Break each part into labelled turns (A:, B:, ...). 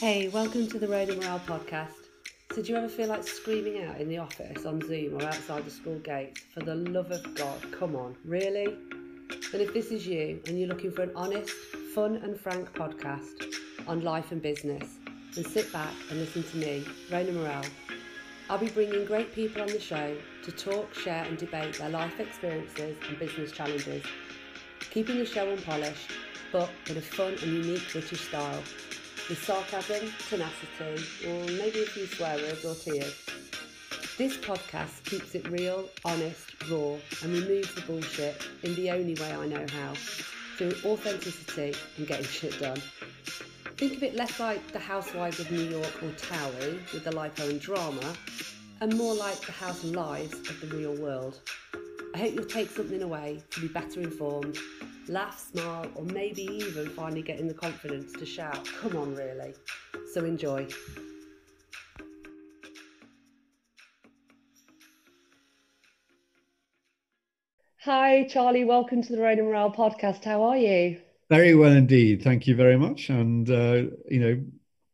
A: Hey, welcome to the Rhona Morrell podcast. So, do you ever feel like screaming out in the office, on Zoom, or outside the school gates? For the love of God, come on, really? And if this is you and you're looking for an honest, fun, and frank podcast on life and business, then sit back and listen to me, Rhona Morrell. I'll be bringing great people on the show to talk, share, and debate their life experiences and business challenges, keeping the show unpolished, but with a fun and unique British style with sarcasm, tenacity, or maybe a few swear words or tears. This podcast keeps it real, honest, raw, and removes the bullshit in the only way I know how, through authenticity and getting shit done. Think of it less like the Housewives of New York or Towie with the lipo and drama, and more like the house lives of the real world. I hope you'll take something away to be better informed laugh, smile, or maybe even finally getting the confidence to shout, come on, really. So enjoy. Hi, Charlie. Welcome to the Rhona Morrell podcast. How are you?
B: Very well indeed. Thank you very much. And, uh, you know,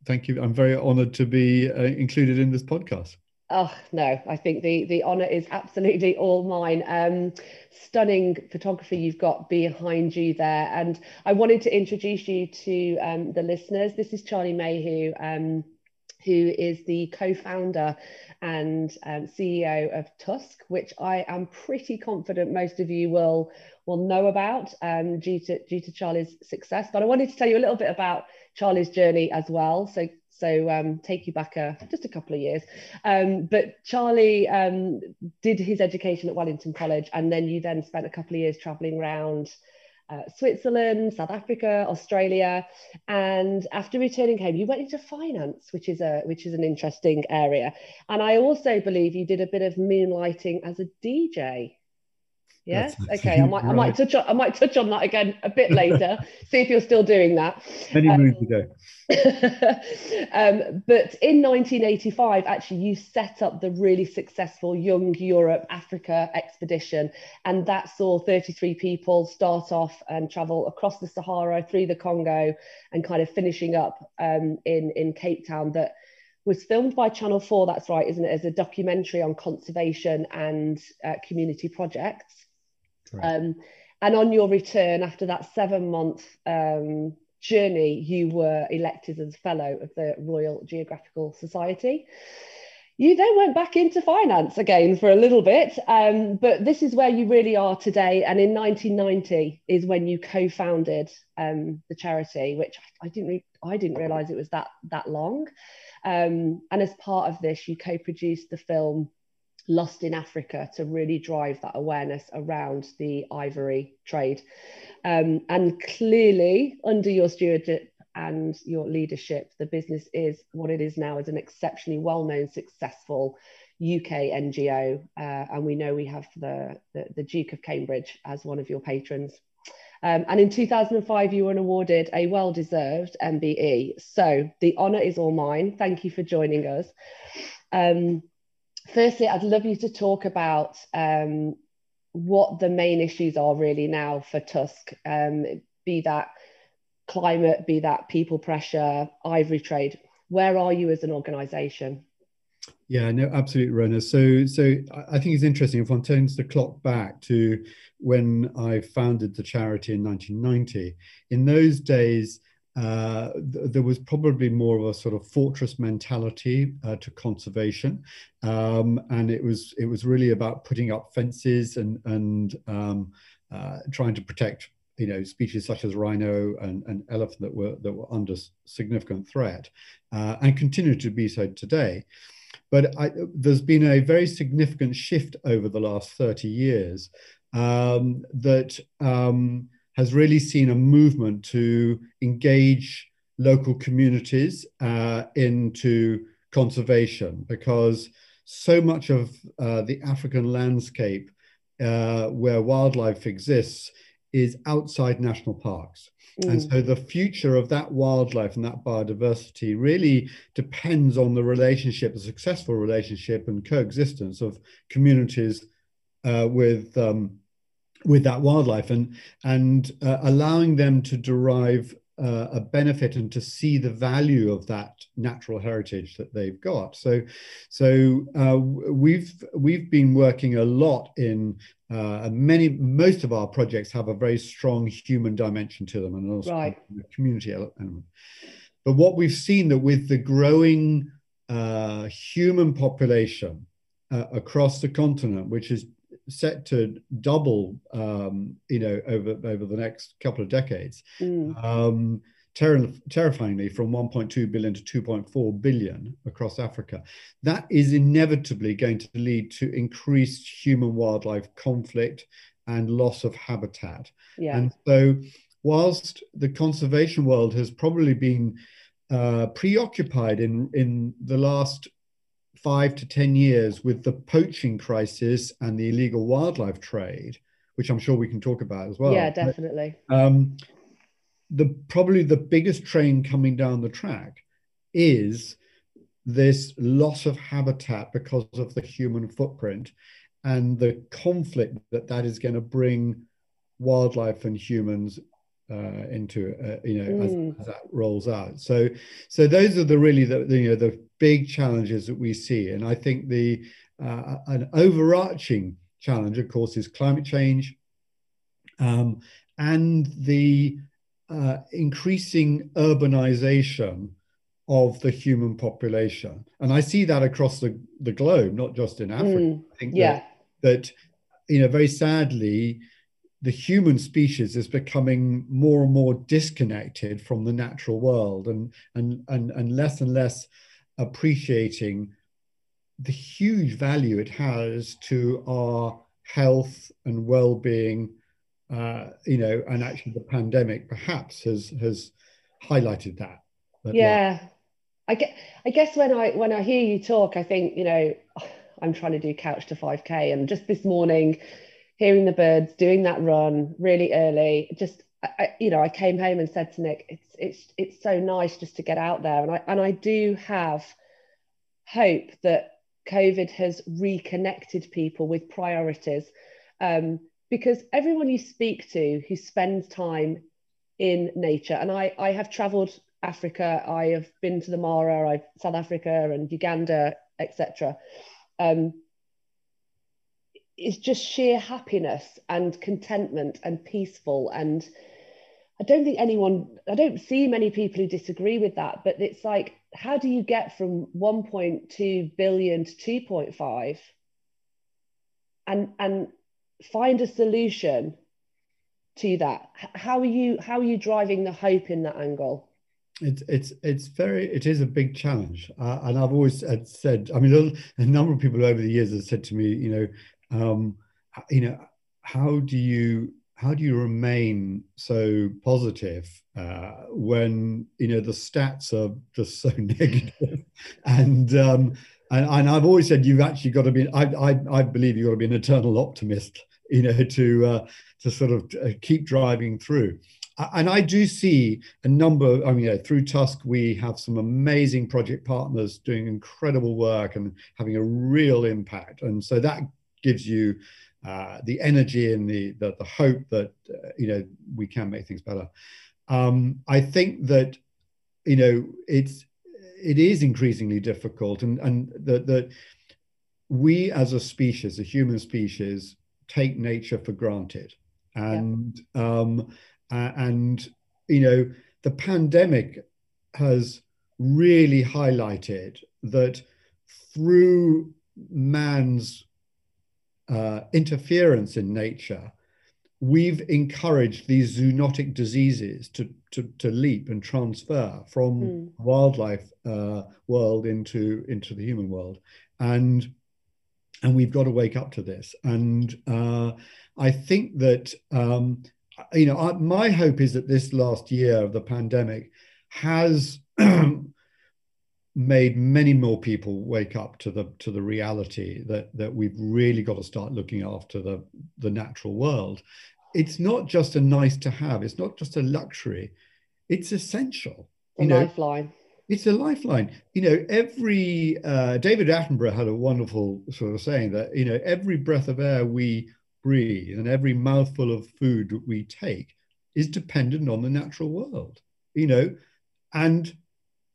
B: thank you. I'm very honored to be uh, included in this podcast.
A: Oh no, I think the the honour is absolutely all mine. Um, stunning photography you've got behind you there, and I wanted to introduce you to um, the listeners. This is Charlie Mayhew, um, who is the co-founder and um, CEO of Tusk, which I am pretty confident most of you will will know about um, due to due to Charlie's success. But I wanted to tell you a little bit about Charlie's journey as well. So so um, take you back a, just a couple of years. Um, but Charlie um, did his education at Wellington College, and then you then spent a couple of years traveling around uh, Switzerland, South Africa, Australia, and after returning home, you went into finance, which is a which is an interesting area. And I also believe you did a bit of moonlighting as a DJ. Yes. okay. I might. Right. I might touch. On, I might touch on that again a bit later. see if you're still doing that.
B: Many um, moons ago.
A: um, but in 1985, actually, you set up the really successful Young Europe Africa expedition, and that saw 33 people start off and travel across the Sahara through the Congo, and kind of finishing up um, in in Cape Town. That was filmed by Channel 4, that's right, isn't it, as a documentary on conservation and uh, community projects. Um, and on your return after that seven month um, journey, you were elected as fellow of the Royal Geographical Society. You then went back into finance again for a little bit, um, but this is where you really are today. And in 1990 is when you co-founded um, the charity, which I didn't re- I didn't realize it was that that long. Um, and as part of this, you co-produced the film Lost in Africa to really drive that awareness around the ivory trade. Um, and clearly, under your stewardship and your leadership, the business is what it is now as an exceptionally well known, successful UK NGO. Uh, and we know we have the, the, the, Duke of Cambridge as one of your patrons. Um, and in 2005, you were awarded a well deserved MBE. So the honour is all mine. Thank you for joining us. Um, firstly, I'd love you to talk about um, what the main issues are really now for Tusk, um, be that climate, be that people pressure, ivory trade. Where are you as an organisation?
B: Yeah, no, absolutely, Rhona. So, so I think it's interesting if one turns the clock back to when I founded the charity in 1990. In those days, uh, th- there was probably more of a sort of fortress mentality uh, to conservation, um, and it was it was really about putting up fences and and um, uh, trying to protect you know species such as rhino and, and elephant that were that were under significant threat, uh, and continue to be so today. But I, there's been a very significant shift over the last 30 years um, that um, has really seen a movement to engage local communities uh, into conservation because so much of uh, the African landscape uh, where wildlife exists is outside national parks. Mm. And so the future of that wildlife and that biodiversity really depends on the relationship, the successful relationship and coexistence of communities uh, with um, with that wildlife and and uh, allowing them to derive uh, a benefit and to see the value of that natural heritage that they've got. So, so uh, we've we've been working a lot in uh, many most of our projects have a very strong human dimension to them and also
A: right.
B: community element. But what we've seen that with the growing uh, human population uh, across the continent, which is set to double, um, you know, over over the next couple of decades. Mm. Um, ter- terrifyingly, from 1.2 billion to 2.4 billion across Africa, that is inevitably going to lead to increased human-wildlife conflict and loss of habitat.
A: Yeah.
B: And so, whilst the conservation world has probably been uh, preoccupied in in the last five to 10 years with the poaching crisis and the illegal wildlife trade, which I'm sure we can talk about as well.
A: Yeah, definitely.
B: Um, the probably the biggest train coming down the track is this loss of habitat because of the human footprint and the conflict that that is going to bring wildlife and humans uh, into uh, you know mm. as, as, that rolls out. So so those are the really the, the, you know the big challenges that we see, and I think the uh, an overarching challenge, of course, is climate change, um, and the uh, increasing urbanization of the human population, and I see that across the the globe, not just in Africa. Mm. I think
A: yeah.
B: that, that you know very sadly the human species is becoming more and more disconnected from the natural world and, and, and, and less and less appreciating the huge value it has to our health and well-being uh, you know and actually the pandemic perhaps has has highlighted that.
A: Yeah. I get i guess when i when i hear you talk i think you know i'm trying to do couch to 5k and just this morning hearing the birds, doing that run really early, just I, you know, I came home and said to Nick, it's it's it's so nice just to get out there, and I and I do have hope that COVID has reconnected people with priorities, um, because everyone you speak to who spends time in nature, and I I have travelled Africa, I have been to the Mara, I've South Africa and Uganda, etc. Um, is just sheer happiness and contentment and peaceful. And I don't think anyone I don't see many people who disagree with that but it's like how do you get from 1.2 billion to 2.5 and and find a solution to that. How are you how are you driving the hope in that angle?
B: It's it's it's very it is a big challenge. Uh, and i've always said i mean a number of people over the years have said to me you know um, you know, how do you how do you remain so positive uh, when you know the stats are just so negative? and, um, and and I've always said you've actually got to be. I I, I believe you've got to be an eternal optimist. You know, to uh, to sort of uh, keep driving through. And I do see a number. I mean, you know, through Tusk, we have some amazing project partners doing incredible work and having a real impact. And so that gives you uh, the energy and the, the, the hope that uh, you know we can make things better. Um, I think that you know it's it is increasingly difficult, and and that that we as a species, a human species, take nature for granted, and yeah. um, and you know the pandemic has really highlighted that through man's uh, interference in nature, we've encouraged these zoonotic diseases to, to, to leap and transfer from mm. wildlife uh, world into, into the human world. And, and we've got to wake up to this. And uh, I think that, um, you know, I, my hope is that this last year of the pandemic has made many more people wake up to the to the reality that that we've really got to start looking after the the natural world. It's not just a nice to have it's not just a luxury it's essential
A: a you know, lifeline.
B: It's a lifeline. You know every uh, david attenborough had a wonderful sort of saying that you know every breath of air we breathe and every mouthful of food we take is dependent on the natural world you know, and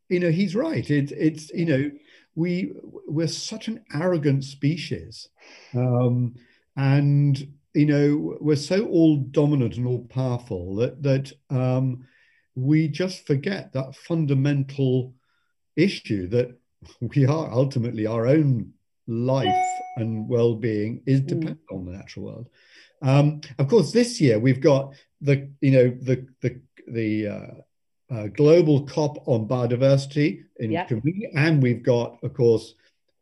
B: you know he's right. It, it's you know we we're such an arrogant species, um, and you know we're so all dominant and all powerful that that um, we just forget that fundamental issue that we are ultimately our own life and well-being is mm. dependent mm. on the natural world. Um, of course, this year we've got the you know the the the uh, uh, global COP on biodiversity in yep. and we've got, of course,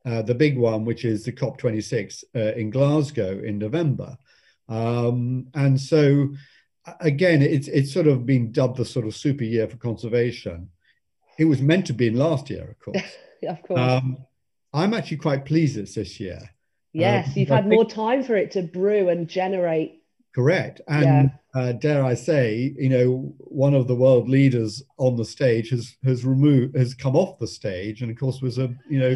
B: uh, the big one, which is the COP26 uh, in Glasgow in November. Um, and so, again, it's it's sort of been dubbed the sort of super year for conservation. It was meant to be in last year, of course.
A: of course. Um,
B: I'm actually quite pleased it's this year.
A: Yes, um, you've had more time for it to brew and generate.
B: Correct. And yeah. uh, dare I say, you know, one of the world leaders on the stage has has removed has come off the stage, and of course was a you know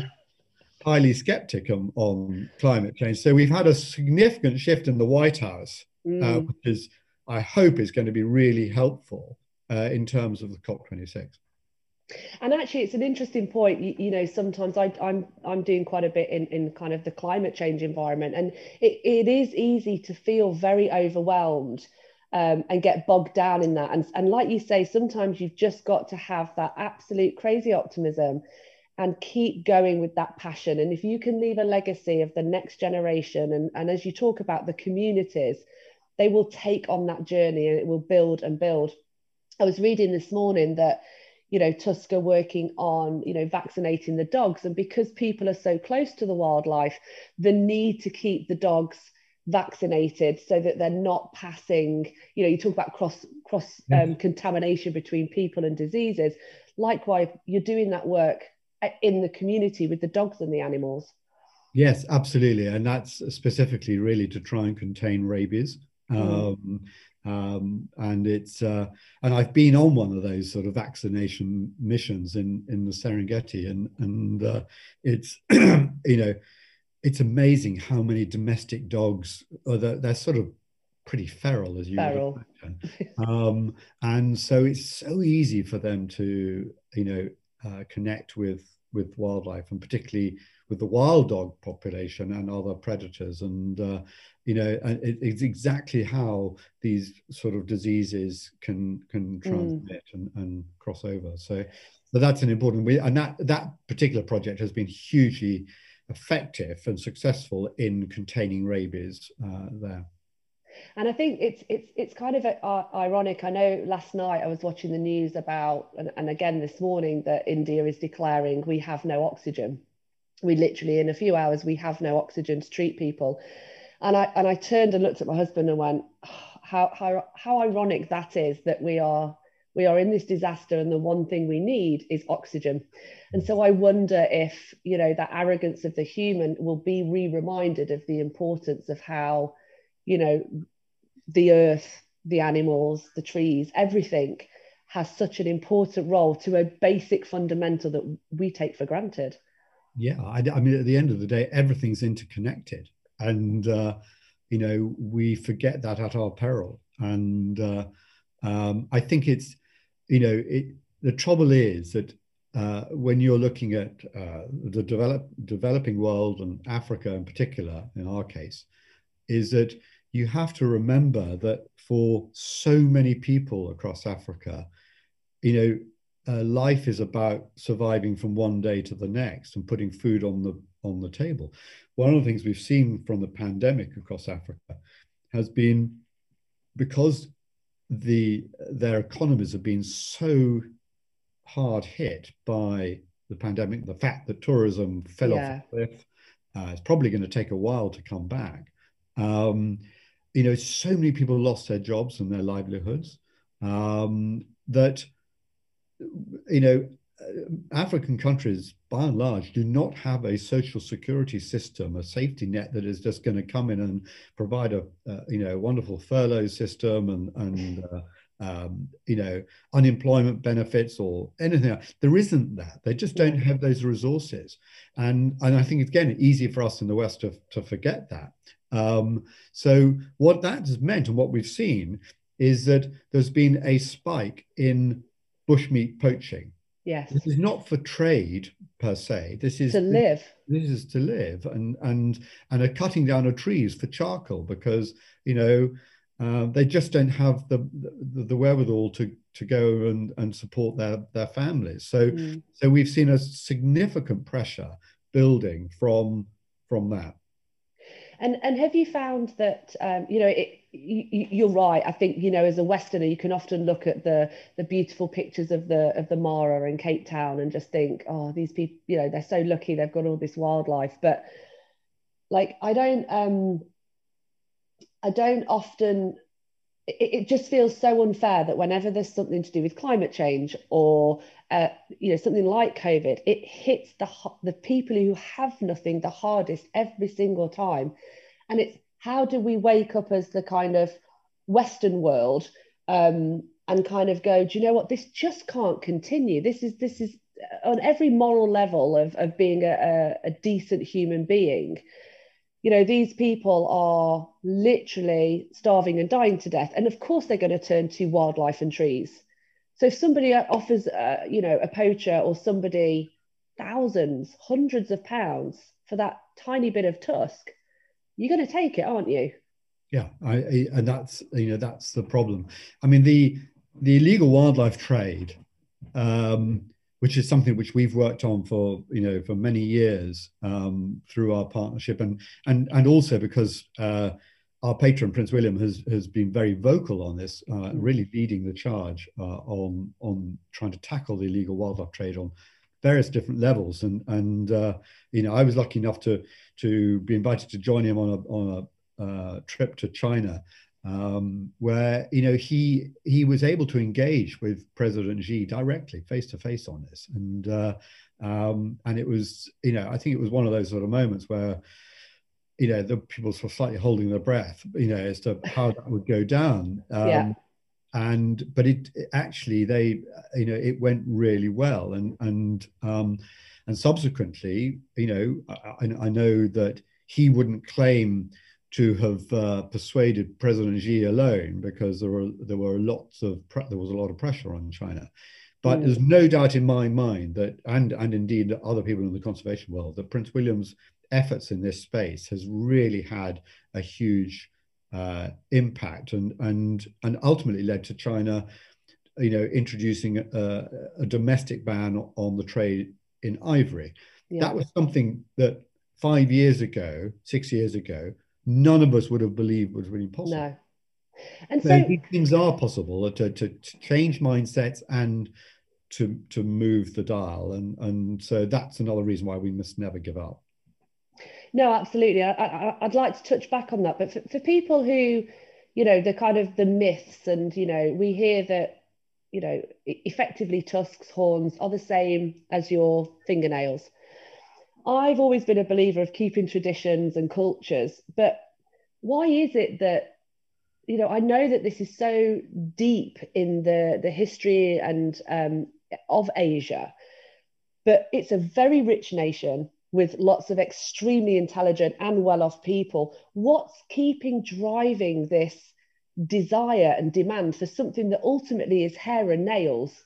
B: highly skeptic on, on climate change. So we've had a significant shift in the White House, uh, mm. uh, which is I hope is going to be really helpful uh, in terms of the COP26.
A: And actually, it's an interesting point. You, you know, sometimes I, am I'm, I'm doing quite a bit in, in kind of the climate change environment, and it, it is easy to feel very overwhelmed um, and get bogged down in that. And, and like you say, sometimes you've just got to have that absolute crazy optimism and keep going with that passion. And if you can leave a legacy of the next generation, and, and as you talk about the communities, they will take on that journey and it will build and build. I was reading this morning that you know Tusker working on you know vaccinating the dogs. And because people are so close to the wildlife the need to keep the dogs vaccinated so that they're not passing you know you talk about cross cross um, contamination between people and diseases. Likewise you're doing that work uh, in the community with the dogs and the animals.
B: Yes absolutely. And that's specifically really to try and contain rabies. Mm. um, um, and it's uh, and I've been on one of those sort of vaccination missions in in the Serengeti, and and uh, it's you know it's amazing how many domestic dogs are they're, they're sort of pretty feral as you feral. um, and so it's so easy for them to you know uh, connect with with wildlife and particularly with the wild dog population and other predators and uh, you know it, it's exactly how these sort of diseases can can mm. transmit mm. and, and cross over so so that's an important we and that that particular project has been hugely effective and successful in containing rabies uh, there
A: and I think it's it's it's kind of uh, ironic. I know last night I was watching the news about, and, and again this morning, that India is declaring we have no oxygen. We literally in a few hours we have no oxygen to treat people. And I and I turned and looked at my husband and went, oh, how how how ironic that is that we are we are in this disaster and the one thing we need is oxygen. And so I wonder if you know that arrogance of the human will be re-reminded of the importance of how you know the earth, the animals, the trees, everything has such an important role to a basic fundamental that we take for granted.
B: Yeah, I, I mean, at the end of the day, everything's interconnected, and uh, you know we forget that at our peril. And uh, um, I think it's, you know, it, the trouble is that uh, when you're looking at uh, the develop, developing world and Africa in particular, in our case, is that you have to remember that for so many people across Africa, you know, uh, life is about surviving from one day to the next and putting food on the on the table. One of the things we've seen from the pandemic across Africa has been because the their economies have been so hard hit by the pandemic, the fact that tourism fell yeah. off the cliff, uh, it's probably going to take a while to come back. Um, you know, so many people lost their jobs and their livelihoods um, that, you know, African countries, by and large, do not have a social security system, a safety net that is just going to come in and provide a, you know, wonderful furlough system and and uh, um, you know, unemployment benefits or anything. Else. There isn't that. They just don't have those resources, and and I think again, it's again easy for us in the West to to forget that. Um, so what that has meant and what we've seen is that there's been a spike in bushmeat poaching.
A: Yes.
B: This is not for trade per se. This is
A: to live.
B: This, is to live, and and and are cutting down of trees for charcoal because you know uh, they just don't have the, the, the wherewithal to to go and and support their their families. So mm. so we've seen a significant pressure building from from that.
A: And and have you found that um, you know it, you, you're right. I think you know as a Westerner, you can often look at the the beautiful pictures of the of the Mara in Cape Town and just think, oh, these people, you know, they're so lucky they've got all this wildlife. But like, I don't um, I don't often. It, it just feels so unfair that whenever there's something to do with climate change or uh, you know something like COVID, it hits the the people who have nothing the hardest every single time and it's how do we wake up as the kind of Western world um, and kind of go, do you know what? This just can't continue. This is this is on every moral level of, of being a, a decent human being. You know, these people are literally starving and dying to death. And of course, they're going to turn to wildlife and trees. So if somebody offers, uh, you know, a poacher or somebody thousands, hundreds of pounds for that tiny bit of tusk, you're going to take it, aren't you?
B: Yeah, I, I, and that's you know that's the problem. I mean the the illegal wildlife trade, um, which is something which we've worked on for you know for many years um, through our partnership, and and and also because uh, our patron Prince William has has been very vocal on this, uh, mm. really leading the charge uh, on on trying to tackle the illegal wildlife trade on various different levels. And and uh, you know, I was lucky enough to to be invited to join him on a on a uh, trip to China, um, where you know he he was able to engage with President Xi directly, face to face on this, and uh, um, and it was you know I think it was one of those sort of moments where you know the people were slightly holding their breath, you know, as to how that would go down. Um, yeah and but it, it, actually they you know it went really well. And and um and subsequently you know I, I know that he wouldn't claim to have uh, persuaded President Xi alone because there were there were lots of there was a lot of pressure on China. But mm. there's no doubt in my mind that, and and indeed other people in the conservation world, that Prince William's efforts in this space has really had a huge uh, impact and and and ultimately led to China, you know, introducing a, a domestic ban on the trade in ivory. Yeah. That was something that five years ago, six years ago, none of us would have believed was really possible. No. And so, so things are possible to, to, to change mindsets and to to move the dial and and so that's another reason why we must never give up
A: no, absolutely. I, would like to touch back on that. But for, for people who, you know, the kind of the myths, and you know, we hear that, you know, effectively tusks, horns are the same as your fingernails. I've always been a believer of keeping traditions and cultures, but why is it that you know i know that this is so deep in the the history and um, of asia but it's a very rich nation with lots of extremely intelligent and well off people. What's keeping driving this desire and demand for something that ultimately is hair and nails?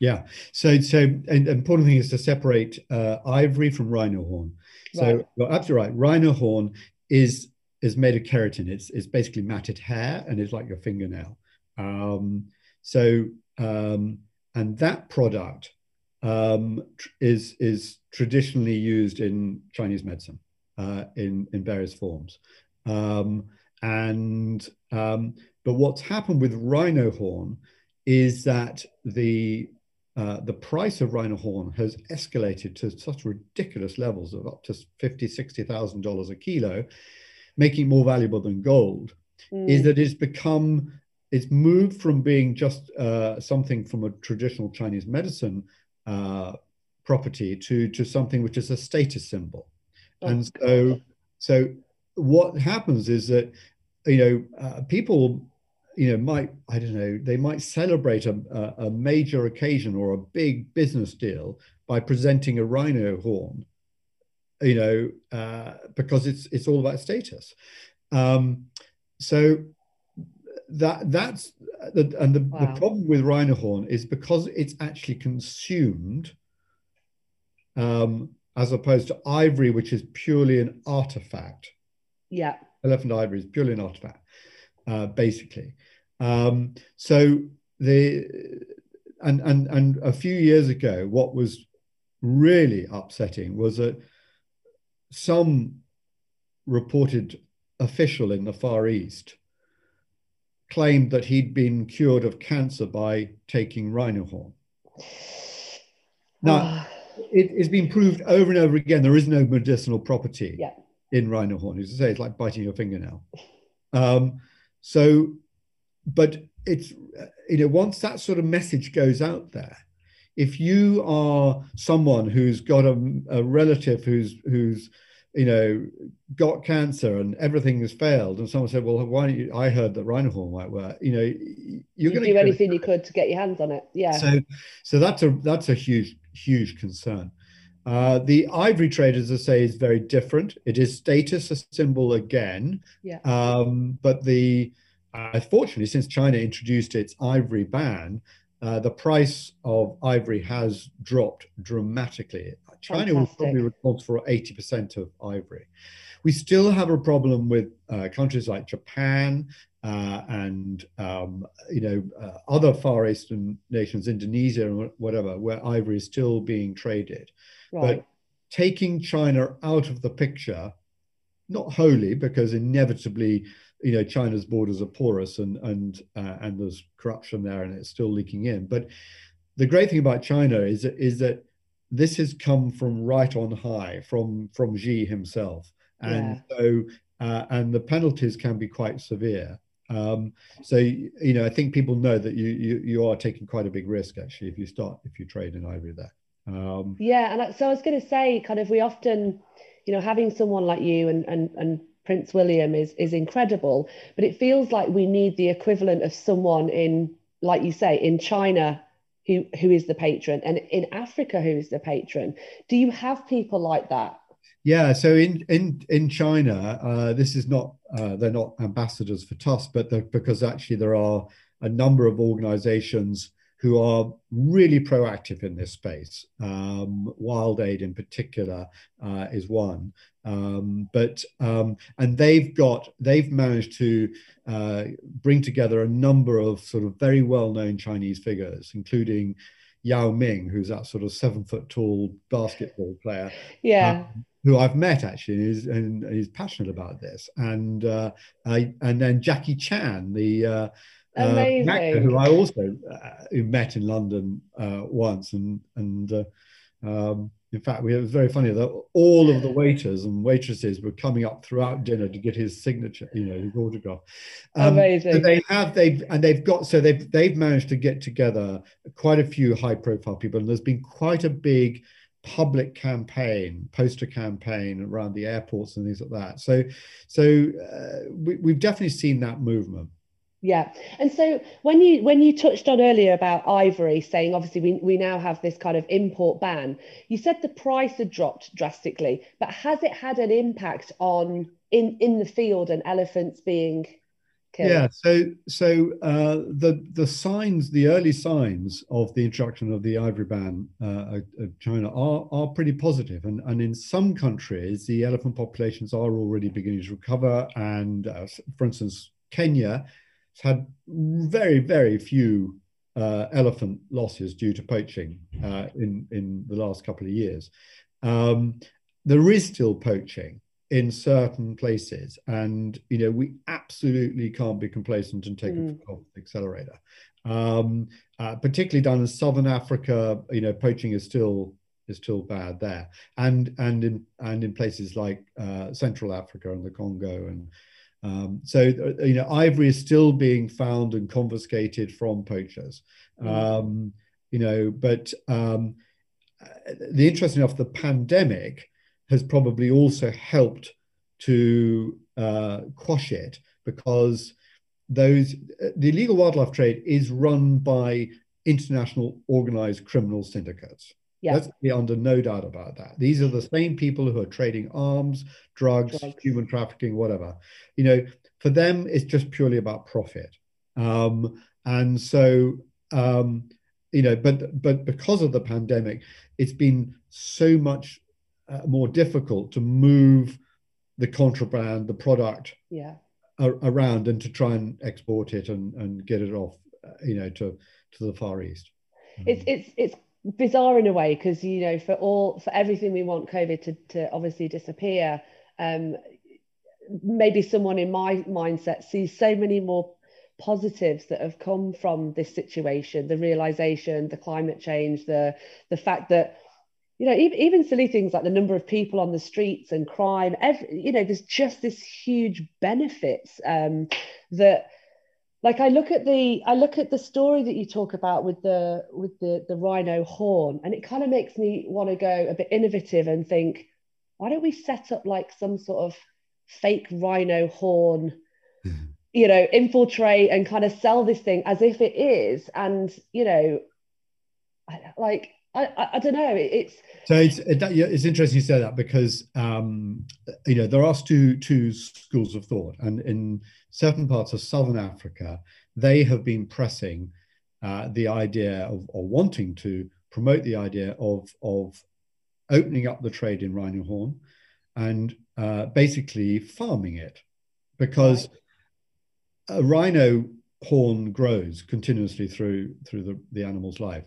B: Yeah. So, so an important thing is to separate uh, ivory from rhino horn. So right. you're absolutely right. Rhino horn is is made of keratin. It's it's basically matted hair and it's like your fingernail. Um, so um, and that product um, is is traditionally used in Chinese medicine uh, in in various forms, um, and um, but what's happened with rhino horn is that the uh, the price of rhino horn has escalated to such ridiculous levels of up to fifty, sixty thousand dollars a kilo, making it more valuable than gold. Mm. Is that it's become it's moved from being just uh, something from a traditional Chinese medicine uh, property to to something which is a status symbol. Oh, and so so what happens is that you know uh, people you know might i don't know they might celebrate a, a, major occasion or a big business deal by presenting a rhino horn you know uh, because it's it's all about status um, so that that's the, and the, wow. the problem with rhino horn is because it's actually consumed um, as opposed to ivory, which is purely an artifact.
A: Yeah.
B: Elephant ivory is purely an artifact, uh, basically. Um, so the and and and a few years ago, what was really upsetting was that some reported official in the Far East claimed that he'd been cured of cancer by taking rhino horn. Now, ah. it, has been proved over and over again there is no medicinal property
A: yeah.
B: in rhino horn. As I say, it's like biting your fingernail. Um, so, but it's, you know, once that sort of message goes out there, if you are someone who's got a, a relative who's who's you know, got cancer and everything has failed, and someone said, "Well, why don't you?" I heard that rhino might work. You know, you're
A: you going to do anything you could to get your hands on it. Yeah.
B: So, so that's a that's a huge huge concern. Uh, the ivory trade, as I say, is very different. It is status a symbol again.
A: Yeah.
B: Um, but the uh, fortunately, since China introduced its ivory ban, uh, the price of ivory has dropped dramatically. China was probably responsible for 80% of ivory. We still have a problem with uh, countries like Japan uh, and um, you know uh, other Far Eastern nations, Indonesia and whatever, where ivory is still being traded. Right. But taking China out of the picture, not wholly, because inevitably, you know, China's borders are porous and and uh, and there's corruption there, and it's still leaking in. But the great thing about China is is that this has come from right on high, from from Xi himself, and yeah. so uh, and the penalties can be quite severe. Um, so you know, I think people know that you, you you are taking quite a big risk actually if you start if you trade in ivory there. Um,
A: yeah, and so I was going to say, kind of, we often, you know, having someone like you and and and Prince William is is incredible, but it feels like we need the equivalent of someone in, like you say, in China who who is the patron and in africa who is the patron. Do you have people like that?
B: Yeah so in in in china uh, this is not uh, they're not ambassadors for Tusk but because actually there are a number of organizations who are really proactive in this space. Um, Wild Aid, in particular, uh, is one. Um, but um, and they've got they've managed to uh, bring together a number of sort of very well-known Chinese figures, including Yao Ming, who's that sort of seven foot tall basketball player.
A: Yeah.
B: Um, who I've met actually, and is, and is passionate about this, and uh, I, and then Jackie Chan, the uh,
A: Amazing. Uh,
B: who I also uh, met in London uh, once, and and uh, um, in fact, we, it was very funny that all of the waiters and waitresses were coming up throughout dinner to get his signature, you know, his autograph.
A: Um, Amazing.
B: So they have they've and they've got so they've they've managed to get together quite a few high profile people, and there's been quite a big public campaign, poster campaign around the airports and things like that. So, so uh, we, we've definitely seen that movement.
A: Yeah. And so when you when you touched on earlier about ivory saying obviously we, we now have this kind of import ban, you said the price had dropped drastically, but has it had an impact on in in the field and elephants being killed?
B: Yeah, so so uh, the the signs, the early signs of the introduction of the ivory ban uh, of China are are pretty positive, and and in some countries the elephant populations are already beginning to recover, and uh, for instance Kenya had very, very few uh, elephant losses due to poaching uh, in, in the last couple of years. Um, there is still poaching in certain places, and you know we absolutely can't be complacent and take mm. off the accelerator. Um, uh, particularly down in southern Africa, you know, poaching is still is still bad there, and and in and in places like uh, Central Africa and the Congo and um, so, uh, you know, ivory is still being found and confiscated from poachers. Mm. Um, you know, but um, the interesting enough, the pandemic has probably also helped to uh, quash it because those uh, the illegal wildlife trade is run by international organized criminal syndicates.
A: Yeah.
B: Let's be under no doubt about that. These are the same people who are trading arms, drugs, drugs, human trafficking, whatever. You know, for them, it's just purely about profit. Um, and so, um, you know, but but because of the pandemic, it's been so much uh, more difficult to move the contraband, the product,
A: yeah,
B: around and to try and export it and, and get it off, uh, you know, to to the far east.
A: It's it's it's bizarre in a way because you know for all for everything we want COVID to to obviously disappear. Um, maybe someone in my mindset sees so many more positives that have come from this situation the realization the climate change the the fact that you know even, even silly things like the number of people on the streets and crime every, you know there's just this huge benefits um, that like I look at the I look at the story that you talk about with the with the the rhino horn and it kind of makes me want to go a bit innovative and think why don't we set up like some sort of fake rhino horn you know infiltrate and kind of sell this thing as if it is and you know like I, I, I don't know it's
B: so it's it's interesting you say that because um, you know there are two two schools of thought and in certain parts of southern africa they have been pressing uh, the idea of or wanting to promote the idea of of opening up the trade in rhino horn and uh, basically farming it because a rhino horn grows continuously through through the, the animal's life.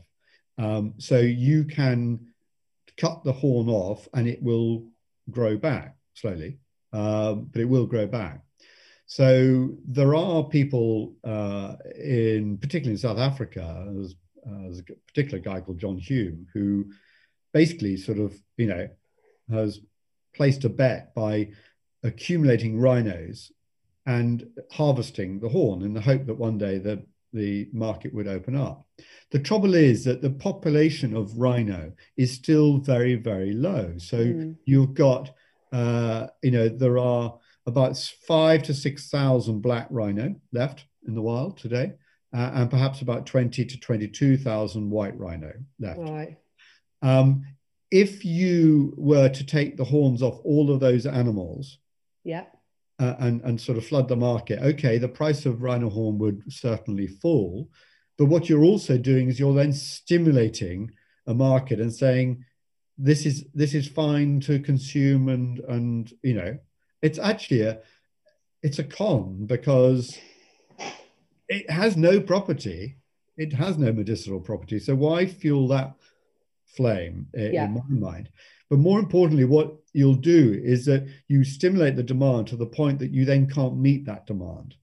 B: Um, so you can cut the horn off and it will grow back slowly, um, but it will grow back. So there are people uh, in, particularly in South Africa, there's, uh, there's, a particular guy called John Hume who basically sort of, you know, has placed a bet by accumulating rhinos and harvesting the horn in the hope that one day the, the market would open up. The trouble is that the population of rhino is still very, very low. So mm. you've got, uh, you know, there are about five to 6,000 black rhino left in the wild today, uh, and perhaps about 20 to 22,000 white rhino left. Right. Um, if you were to take the horns off all of those animals,
A: yeah,
B: uh, and and sort of flood the market, okay, the price of rhino horn would certainly fall. But what you're also doing is you're then stimulating a market and saying this is this is fine to consume and and you know. It's actually a it's a con because it has no property. It has no medicinal property. So why fuel that flame yeah. in my mind. But more importantly, what you'll do is that you stimulate the demand to the point that you then can't meet that demand.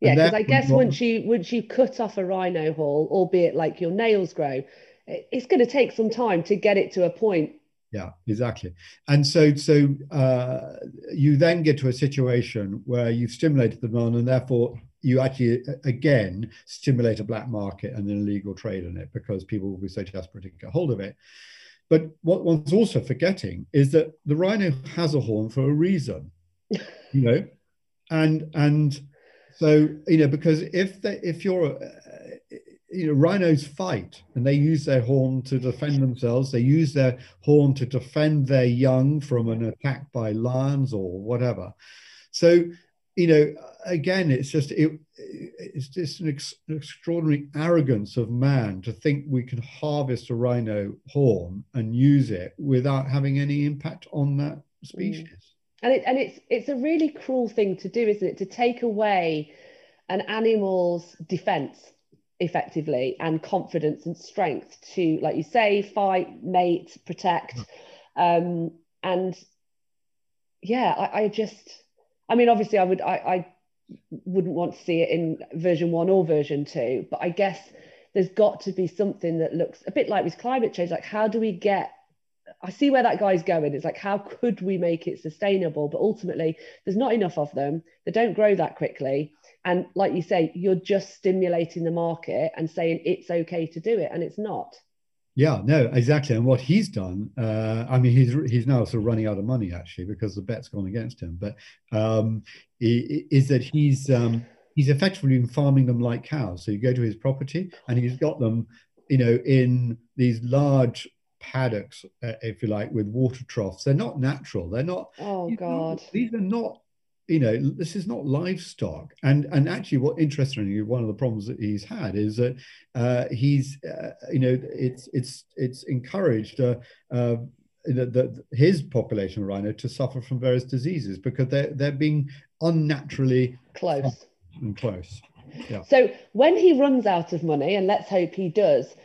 A: Yeah, because I guess once you once you cut off a rhino hall, albeit like your nails grow, it's going to take some time to get it to a point.
B: Yeah, exactly. And so so uh, you then get to a situation where you've stimulated the demand, and therefore you actually again stimulate a black market and an illegal trade in it because people will be so desperate to get hold of it. But what one's also forgetting is that the rhino has a horn for a reason, you know, and and so you know because if they, if you're uh, you know rhinos fight and they use their horn to defend themselves they use their horn to defend their young from an attack by lions or whatever so you know, again, it's just it, it's just an, ex- extraordinary arrogance of man to think we can harvest a rhino horn and use it without having any impact on that species. Mm.
A: And it, and it's it's a really cruel thing to do, isn't it? To take away an animal's defense effectively and confidence and strength to, like you say, fight, mate, protect. Um, and yeah, I, I just I mean, obviously, I would I, I wouldn't want to see it in version one or version two, but I guess there's got to be something that looks a bit like with climate change. Like, how do we get? I see where that guy's going. It's like, how could we make it sustainable? But ultimately, there's not enough of them. They don't grow that quickly. And like you say, you're just stimulating the market and saying it's okay to do it, and it's not.
B: Yeah, no, exactly. And what he's done, uh, I mean, he's he's now sort of running out of money actually because the bet's gone against him. But um, is that he's um, he's effectively been farming them like cows. So you go to his property and he's got them, you know, in these large paddocks, uh, if you like, with water troughs. They're not natural. They're not.
A: Oh God!
B: These are not you know this is not livestock. And and actually what interestingly one of the problems that he's had is that uh, he's uh, you know it's it's it's encouraged uh, uh, the, his population of rhino to suffer from various diseases because they're they're being unnaturally
A: close.
B: and close. Yeah.
A: so when he runs out of money and let's hope he does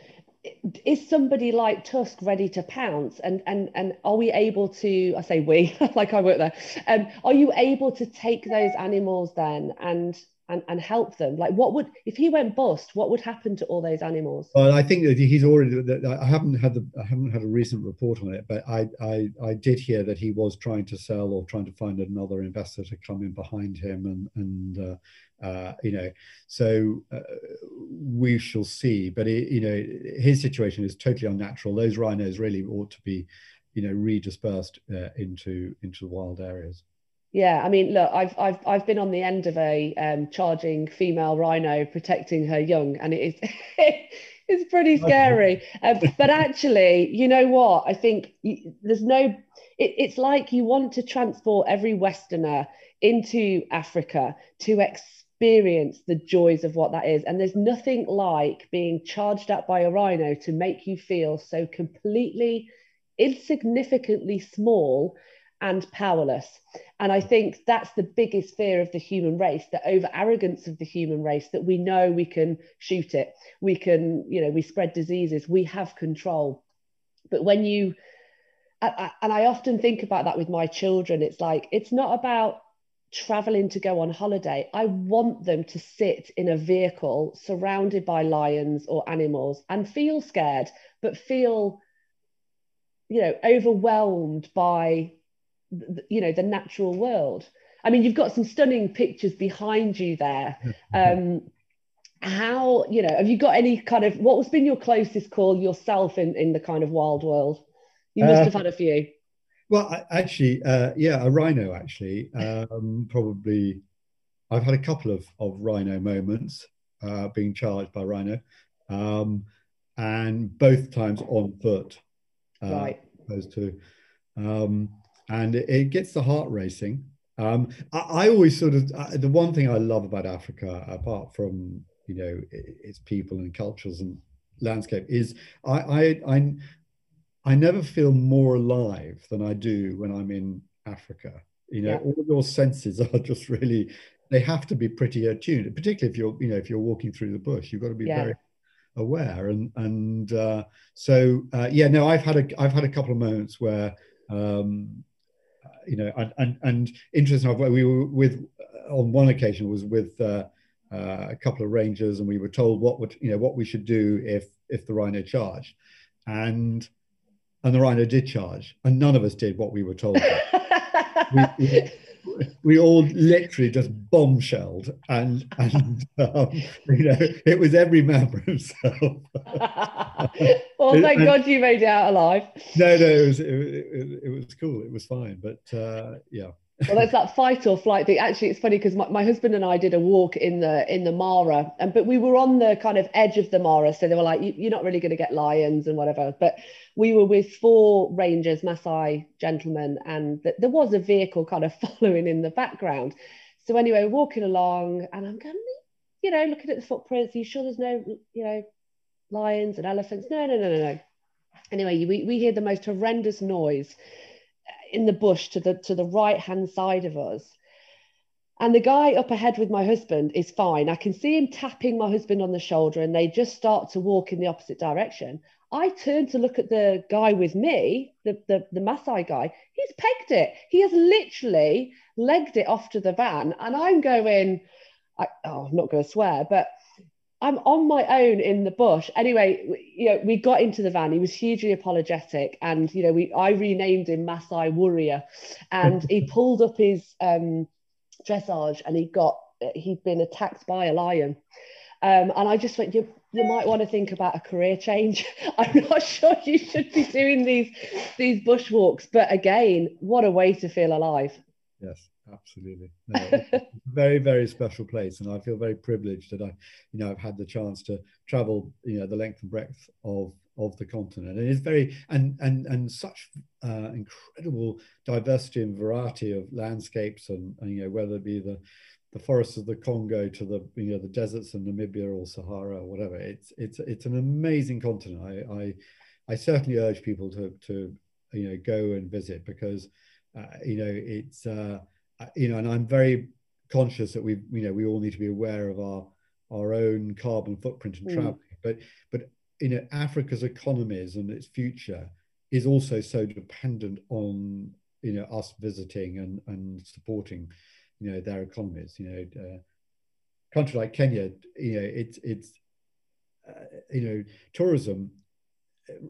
A: is somebody like Tusk ready to pounce? And and and are we able to? I say we, like I work there. Um, are you able to take those animals then and and, and help them? Like, what would if he went bust? What would happen to all those animals?
B: Well, I think that he's already. I haven't had the I haven't had a recent report on it, but I I I did hear that he was trying to sell or trying to find another investor to come in behind him and and. Uh, uh, you know, so uh, we shall see. But it, you know, his situation is totally unnatural. Those rhinos really ought to be, you know, redispersed uh, into into wild areas.
A: Yeah, I mean, look, I've I've I've been on the end of a um, charging female rhino protecting her young, and it is it's pretty scary. Um, but actually, you know what? I think there's no. It, it's like you want to transport every Westerner into Africa to experience the joys of what that is, and there's nothing like being charged up by a rhino to make you feel so completely insignificantly small and powerless. And I think that's the biggest fear of the human race, the over arrogance of the human race, that we know we can shoot it, we can, you know, we spread diseases, we have control. But when you, and I often think about that with my children, it's like, it's not about traveling to go on holiday. I want them to sit in a vehicle surrounded by lions or animals and feel scared, but feel, you know, overwhelmed by you know the natural world. I mean you've got some stunning pictures behind you there. Um how you know have you got any kind of what has been your closest call yourself in in the kind of wild world? You must uh, have had a few
B: well actually uh yeah a rhino actually um probably i've had a couple of of rhino moments uh being charged by rhino um and both times on foot
A: uh, right
B: opposed to um and it, it gets the heart racing. Um, I, I, always sort of uh, the one thing I love about Africa, apart from you know its people and cultures and landscape, is I I I, I never feel more alive than I do when I'm in Africa. You know, yeah. all your senses are just really they have to be pretty attuned, particularly if you're you know if you're walking through the bush, you've got to be yeah. very aware and and uh, so uh, yeah no I've had a I've had a couple of moments where um, you know, and and, and interesting. We were with on one occasion was with uh, uh, a couple of rangers, and we were told what would you know what we should do if if the rhino charged, and and the rhino did charge, and none of us did what we were told. we, we, we all literally just bombshelled and and um, you know it was every man for himself.
A: Well thank and, god you made it out alive.
B: No no it was it, it, it was cool. It was fine but uh, yeah
A: well there's that fight or flight thing. Actually it's funny because my, my husband and i did a walk in the in the mara and but we were on the kind of edge of the mara so they were like you, are not really going to get lions and whatever. But we were with four rangers maasai gentlemen and th- there was a vehicle kind of following in the background. So anyway walking along and i'm going you know looking at the footprints are you sure there's no you know lions and elephants? No no no no no. Anyway we, we hear the most horrendous noise in the bush to the to the right hand side of us. And the guy up ahead with my husband is fine. I can see him tapping my husband on the shoulder and they just start to walk in the opposite direction. I turn to look at the guy with me the the, the maasai guy. He's pegged it. He has literally legged it off to the van. And i'm going I, oh, i'm not going to swear but I'm on my own in the bush. Anyway, you know, we got into the van. He was hugely apologetic, and you know, we I renamed him Masai Warrior, and he pulled up his um, dressage, and he got he'd been attacked by a lion, um, and I just went, you you might want to think about a career change. I'm not sure you should be doing these these bushwalks, but again, what a way to feel alive.
B: Yes absolutely. No, very, very special place, and I feel very privileged that I, you know, I've had the chance to travel, you know, the length and breadth of of the continent, and it's very and and and such uh, incredible diversity and variety of landscapes, and, and, you know whether it be the the forests of the Congo to the you know the deserts of Namibia or Sahara or whatever. It's it's it's an amazing continent. I I, I certainly urge people to to you know go and visit because uh, you know it's uh, you know and I'm very conscious that we you know we all need to be aware of our our own carbon footprint in mm. But but you know Africa's economies and its future is also so dependent on you know us visiting and and supporting you know their economies. You know, uh, country like Kenya, you know, it's it's uh, you know tourism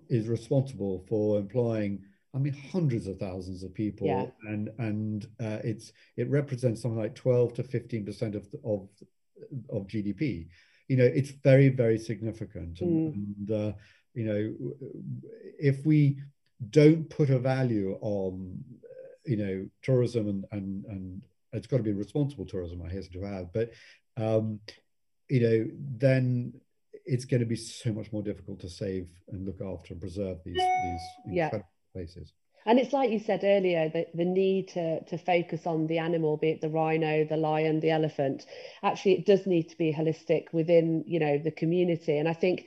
B: is responsible for employing I mean, hundreds of thousands of people, yeah. and and uh, it's it represents something like twelve to fifteen percent of of of GDP. You know, it's very very significant, and, mm. and uh, you know, if we don't put a value on you know tourism and and and it's got to be responsible tourism, I hasten to add, but um, you know, then it's going to be so much more difficult to save and look after and preserve these these incredible yeah places.
A: And it's like you said earlier, the, the need to, to focus on the animal, be it the rhino, the lion, the elephant. Actually, it does need to be holistic within, you know, the community. And I think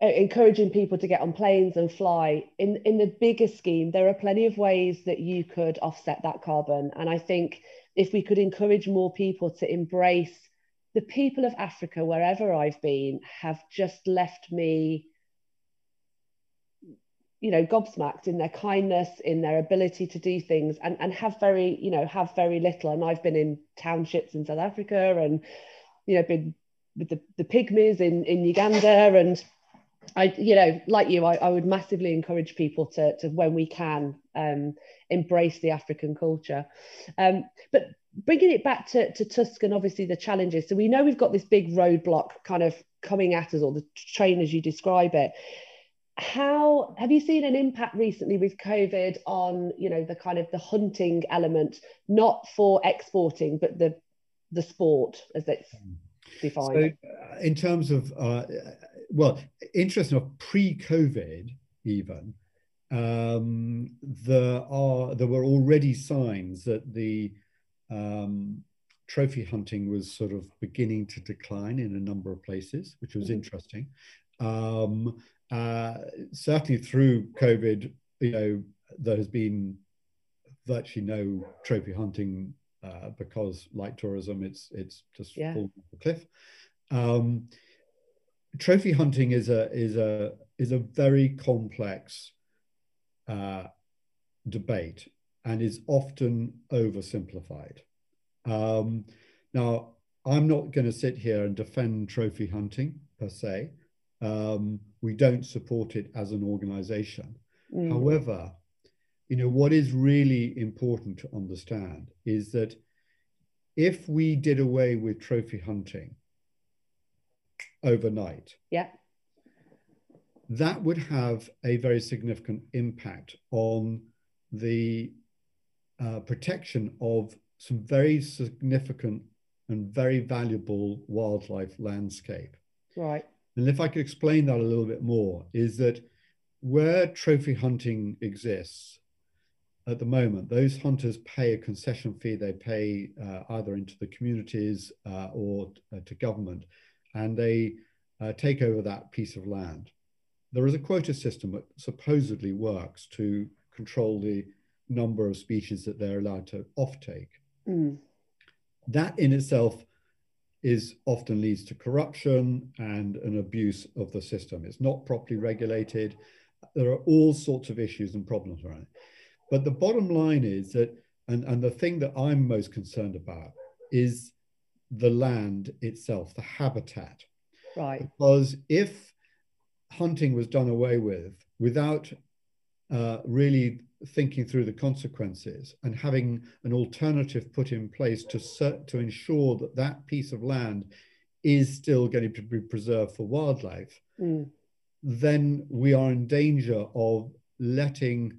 A: uh, encouraging people to get on planes and fly in in the bigger scheme there are plenty of ways that you could offset that carbon and i think if we could encourage more people to embrace the people of africa wherever i've been have just left me you know gobsmacked in their kindness in their ability to do things and and have very you know have very little. And i've been in townships in south africa and you know been with the, the pygmies in in uganda. And i you know like you i, I would massively encourage people to to when we can um embrace the african culture. Um but bringing it back to, to tusk and obviously the challenges. So we know we've got this big roadblock kind of coming at us or the train as you describe it how have you seen an impact recently with covid on you know the kind of the hunting element not for exporting but the the sport as it's defined?
B: So uh, in terms of uh, well interesting of pre-covid even um, there are there were already signs that the um, trophy hunting was sort of beginning to decline in a number of places which was mm-hmm. interesting. Um, uh, certainly through COVID, you know, there has been virtually no trophy hunting uh, because, like tourism, it's it's just yeah. fallen off the cliff. Um, trophy hunting is a is a is a very complex uh, debate and is often oversimplified. Um, now, I'm not going to sit here and defend trophy hunting per se. Um, we don't support it as an organization. Mm. However, you know, what is really important to understand is that if we did away with trophy hunting overnight,
A: yeah,
B: that would have a very significant impact on the uh, protection of some very significant and very valuable wildlife landscape.
A: Right.
B: And if I could explain that a little bit more, is that where trophy hunting exists at the moment, those hunters pay a concession fee. They pay uh, either into the communities uh, or uh, to government, and they uh, take over that piece of land. There is a quota system that supposedly works to control the number of species that they're allowed to offtake. Mm. That in itself is often leads to corruption and an abuse of the system. It's not properly regulated. There are all sorts of issues and problems around it. But the bottom line is that, and, and the thing that I'm most concerned about is the land itself, the habitat.
A: Right.
B: Because if hunting was done away with without uh, really thinking through the consequences and having an alternative put in place to to ensure that that piece of land is still going to be preserved for wildlife, mm. then we are in danger of letting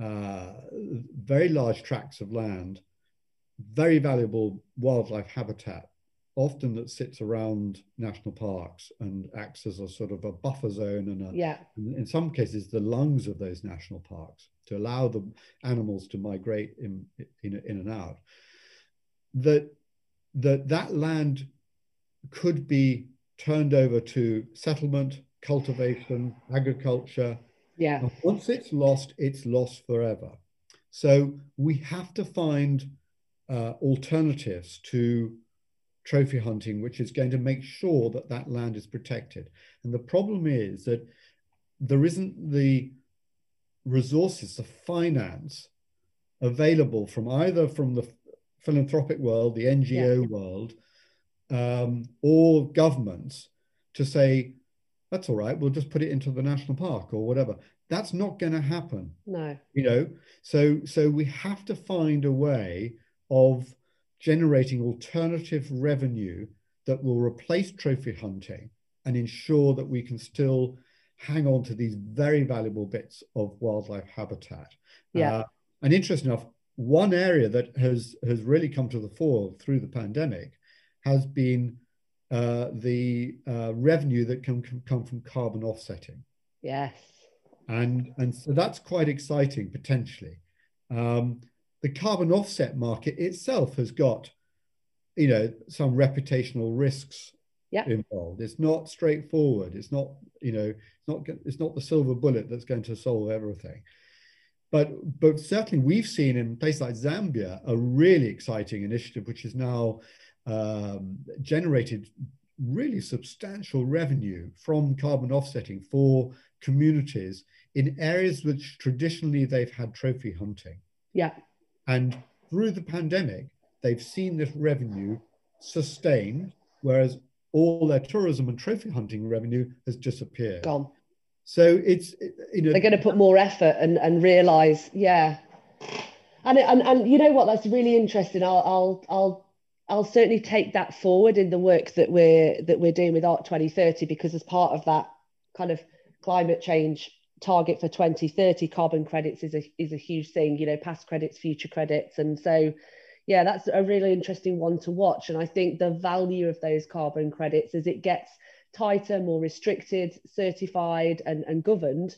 B: uh, very large tracts of land, very valuable wildlife habitat, often that sits around national parks and acts as a sort of a buffer zone and a,
A: yeah.
B: in some cases the lungs of those national parks to allow the animals to migrate in, in, in and out. That, that that land could be turned over to settlement, cultivation, agriculture.
A: Yeah.
B: And once it's lost, it's lost forever. So we have to find uh, alternatives to trophy hunting, which is going to make sure that that land is protected. And the problem is that there isn't the resources, the finance available from either from the philanthropic world, the NGO yeah. world, um, or governments to say, that's all right, we'll just put it into the national park or whatever. That's not going to happen.
A: No.
B: You know, so so we have to find a way of generating alternative revenue that will replace trophy hunting and ensure that we can still hang on to these very valuable bits of wildlife habitat.
A: Yeah. Uh,
B: and interesting enough, one area that has has really come to the fore through the pandemic has been uh, the uh, revenue that can, can come from carbon offsetting.
A: Yes.
B: And and so that's quite exciting potentially. Um, the carbon offset market itself has got, you know, some reputational risks
A: yeah.
B: involved. It's not straightforward. It's not, you know, it's not it's not the silver bullet that's going to solve everything. But but certainly we've seen in places like Zambia a really exciting initiative, which has now um, generated really substantial revenue from carbon offsetting for communities in areas which traditionally they've had trophy hunting.
A: Yeah.
B: And through the pandemic, they've seen this revenue sustained, whereas all their tourism and trophy hunting revenue has disappeared.
A: Gone.
B: So it's you know
A: they're going to put more effort and and realize, yeah. And and and you know what? That's really interesting. I'll I'll I'll I'll certainly take that forward in the work that we're that we're doing with Art 2030 because as part of that kind of climate change target for 2030 carbon credits is a is a huge thing you know past credits future credits and so yeah that's a really interesting one to watch and i think the value of those carbon credits as it gets tighter more restricted certified and, and governed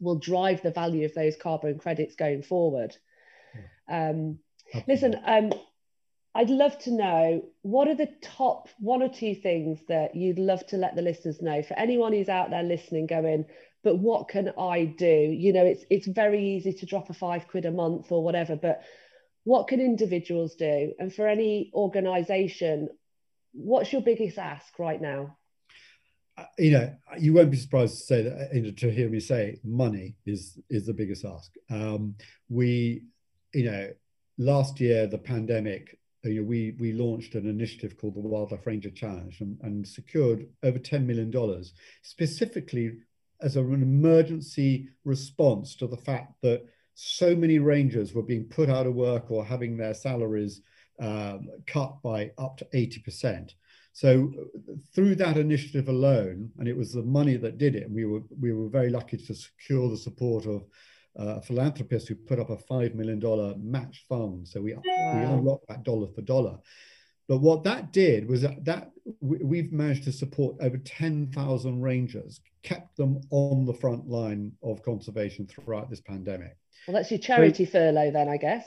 A: will drive the value of those carbon credits going forward. Um, listen um, I'd love to know what are the top one or two things that you'd love to let the listeners know for anyone who's out there listening going but what can I do? You know, it's it's very easy to drop a five quid a month or whatever, but what can individuals do? And for any organization, what's your biggest ask right now?
B: Uh, you know, you won't be surprised to say that uh, to hear me say money is is the biggest ask. Um, we, you know, last year the pandemic you know, we we launched an initiative called the Wildlife Ranger Challenge and, and secured over $10 million specifically as an emergency response to the fact that so many rangers were being put out of work or having their salaries um, cut by up to 80%. So through that initiative alone, and it was the money that did it, and we were we were very lucky to secure the support of uh, a philanthropist who put up a five million dollar match fund. So we wow. we unlocked that dollar for dollar. But what that did was that, that we've managed to support over 10,000 rangers, kept them on the front line of conservation throughout this pandemic.
A: Well, that's your charity so, furlough, then, I guess.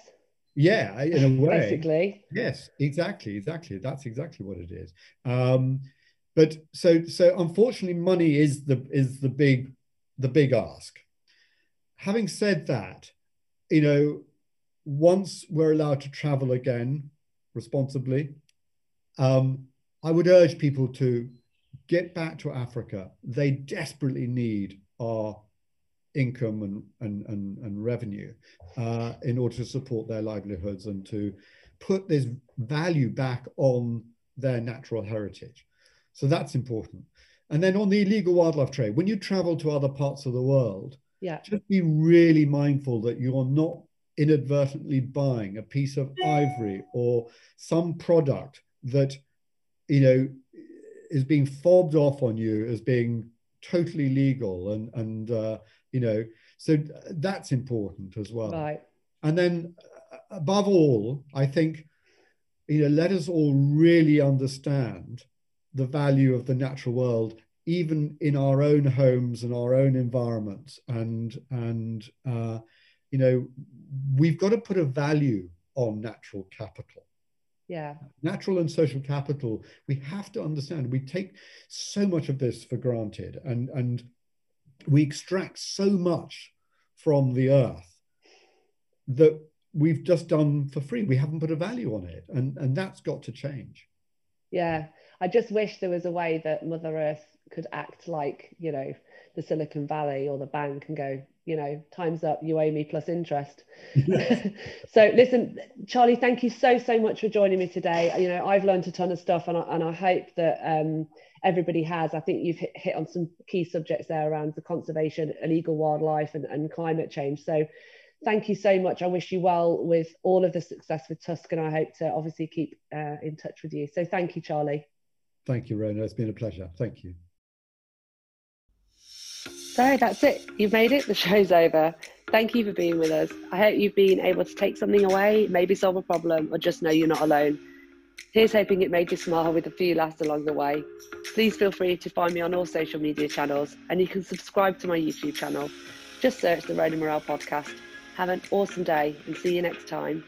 B: Yeah, in a way.
A: Basically.
B: Yes, exactly, exactly. That's exactly what it is. Um, but so so unfortunately, money is the is the big the big ask. Having said that, you know, once we're allowed to travel again responsibly, um, I would urge people to get back to Africa. They desperately need our income and, and, and, and revenue uh, in order to support their livelihoods and to put this value back on their natural heritage. So that's important. And then on the illegal wildlife trade, when you travel to other parts of the world,
A: yeah.
B: just be really mindful that you're not inadvertently buying a piece of ivory or some product that you know is being fobbed off on you as being totally legal and and uh, you know so that's important as well
A: right
B: and then uh, above all i think you know, let us all really understand the value of the natural world, even in our own homes and our own environments. And and uh, you know, we've got to put a value on natural capital.
A: Yeah.
B: Natural and social capital, we have to understand. We take so much of this for granted and, and we extract so much from the earth that we've just done for free. We haven't put a value on it. And, and that's got to change.
A: Yeah. I just wish there was a way that Mother Earth could act like, you know, the Silicon Valley or the bank and go, you know, time's up, you owe me plus interest. so listen, Charlie, thank you so, so much for joining me today. You know, I've learned a ton of stuff and I, and I hope that um, everybody has. I think you've hit, hit, on some key subjects there around the conservation, illegal wildlife and, and climate change. So thank you so much. I wish you well with all of the success with Tusk and I hope to obviously keep uh, in touch with you. So thank you, Charlie.
B: Thank you, Rhona. It's been a pleasure. Thank you.
A: So that's it. You've made it. The show's over. Thank you for being with us. I hope you've been able to take something away, maybe solve a problem, or just know you're not alone. Here's hoping it made you smile with a few laughs along the way. Please feel free to find me on all social media channels, and you can subscribe to my YouTube channel. Just search the Rhona Morrell podcast. Have an awesome day and see you next time.